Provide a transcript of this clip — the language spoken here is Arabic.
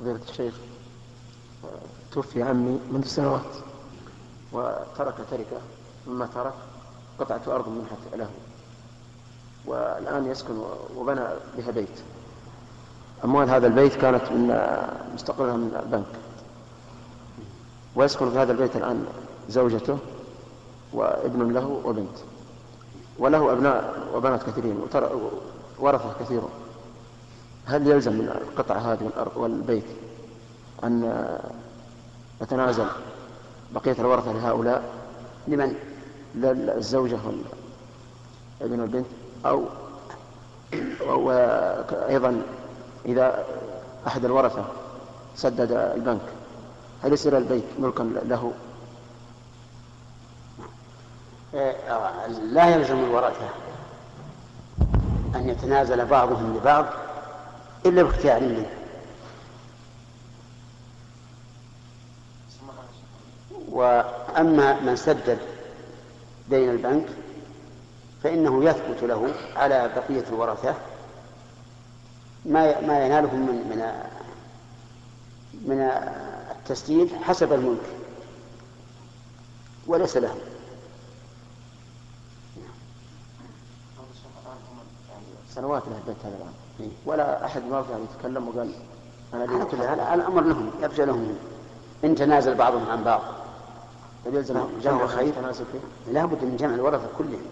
فضيلة الشيخ. توفي عمي منذ سنوات وترك تركة. مما ترك قطعة أرض منحت له. والآن يسكن وبنى بها بيت. أموال هذا البيت كانت من مستقرها من البنك. ويسكن في هذا البيت الآن زوجته وابن له وبنت. وله أبناء وبنات كثيرين ورثة كثيرون هل يلزم من القطعة هذه والأرض والبيت أن نتنازل بقية الورثة لهؤلاء لمن؟ للزوجة والابن والبنت أو وأيضا إذا أحد الورثة سدد البنك هل يصير البيت ملكا له؟ لا يلزم الورثة أن يتنازل بعضهم لبعض إلا باختيار منه وأما من سدد دين البنك فإنه يثبت له على بقية الورثة ما ما ينالهم من من من التسديد حسب الملك وليس له سنوات له البيت هذا إيه. ولا أحد ما يعني يتكلم وقال أنا على كل حال الأمر لهم يرجى لهم. إن تنازل بعضهم عن بعض. يلزم جمع الخير تنازل فيه. لابد من جمع الورثة كلهم.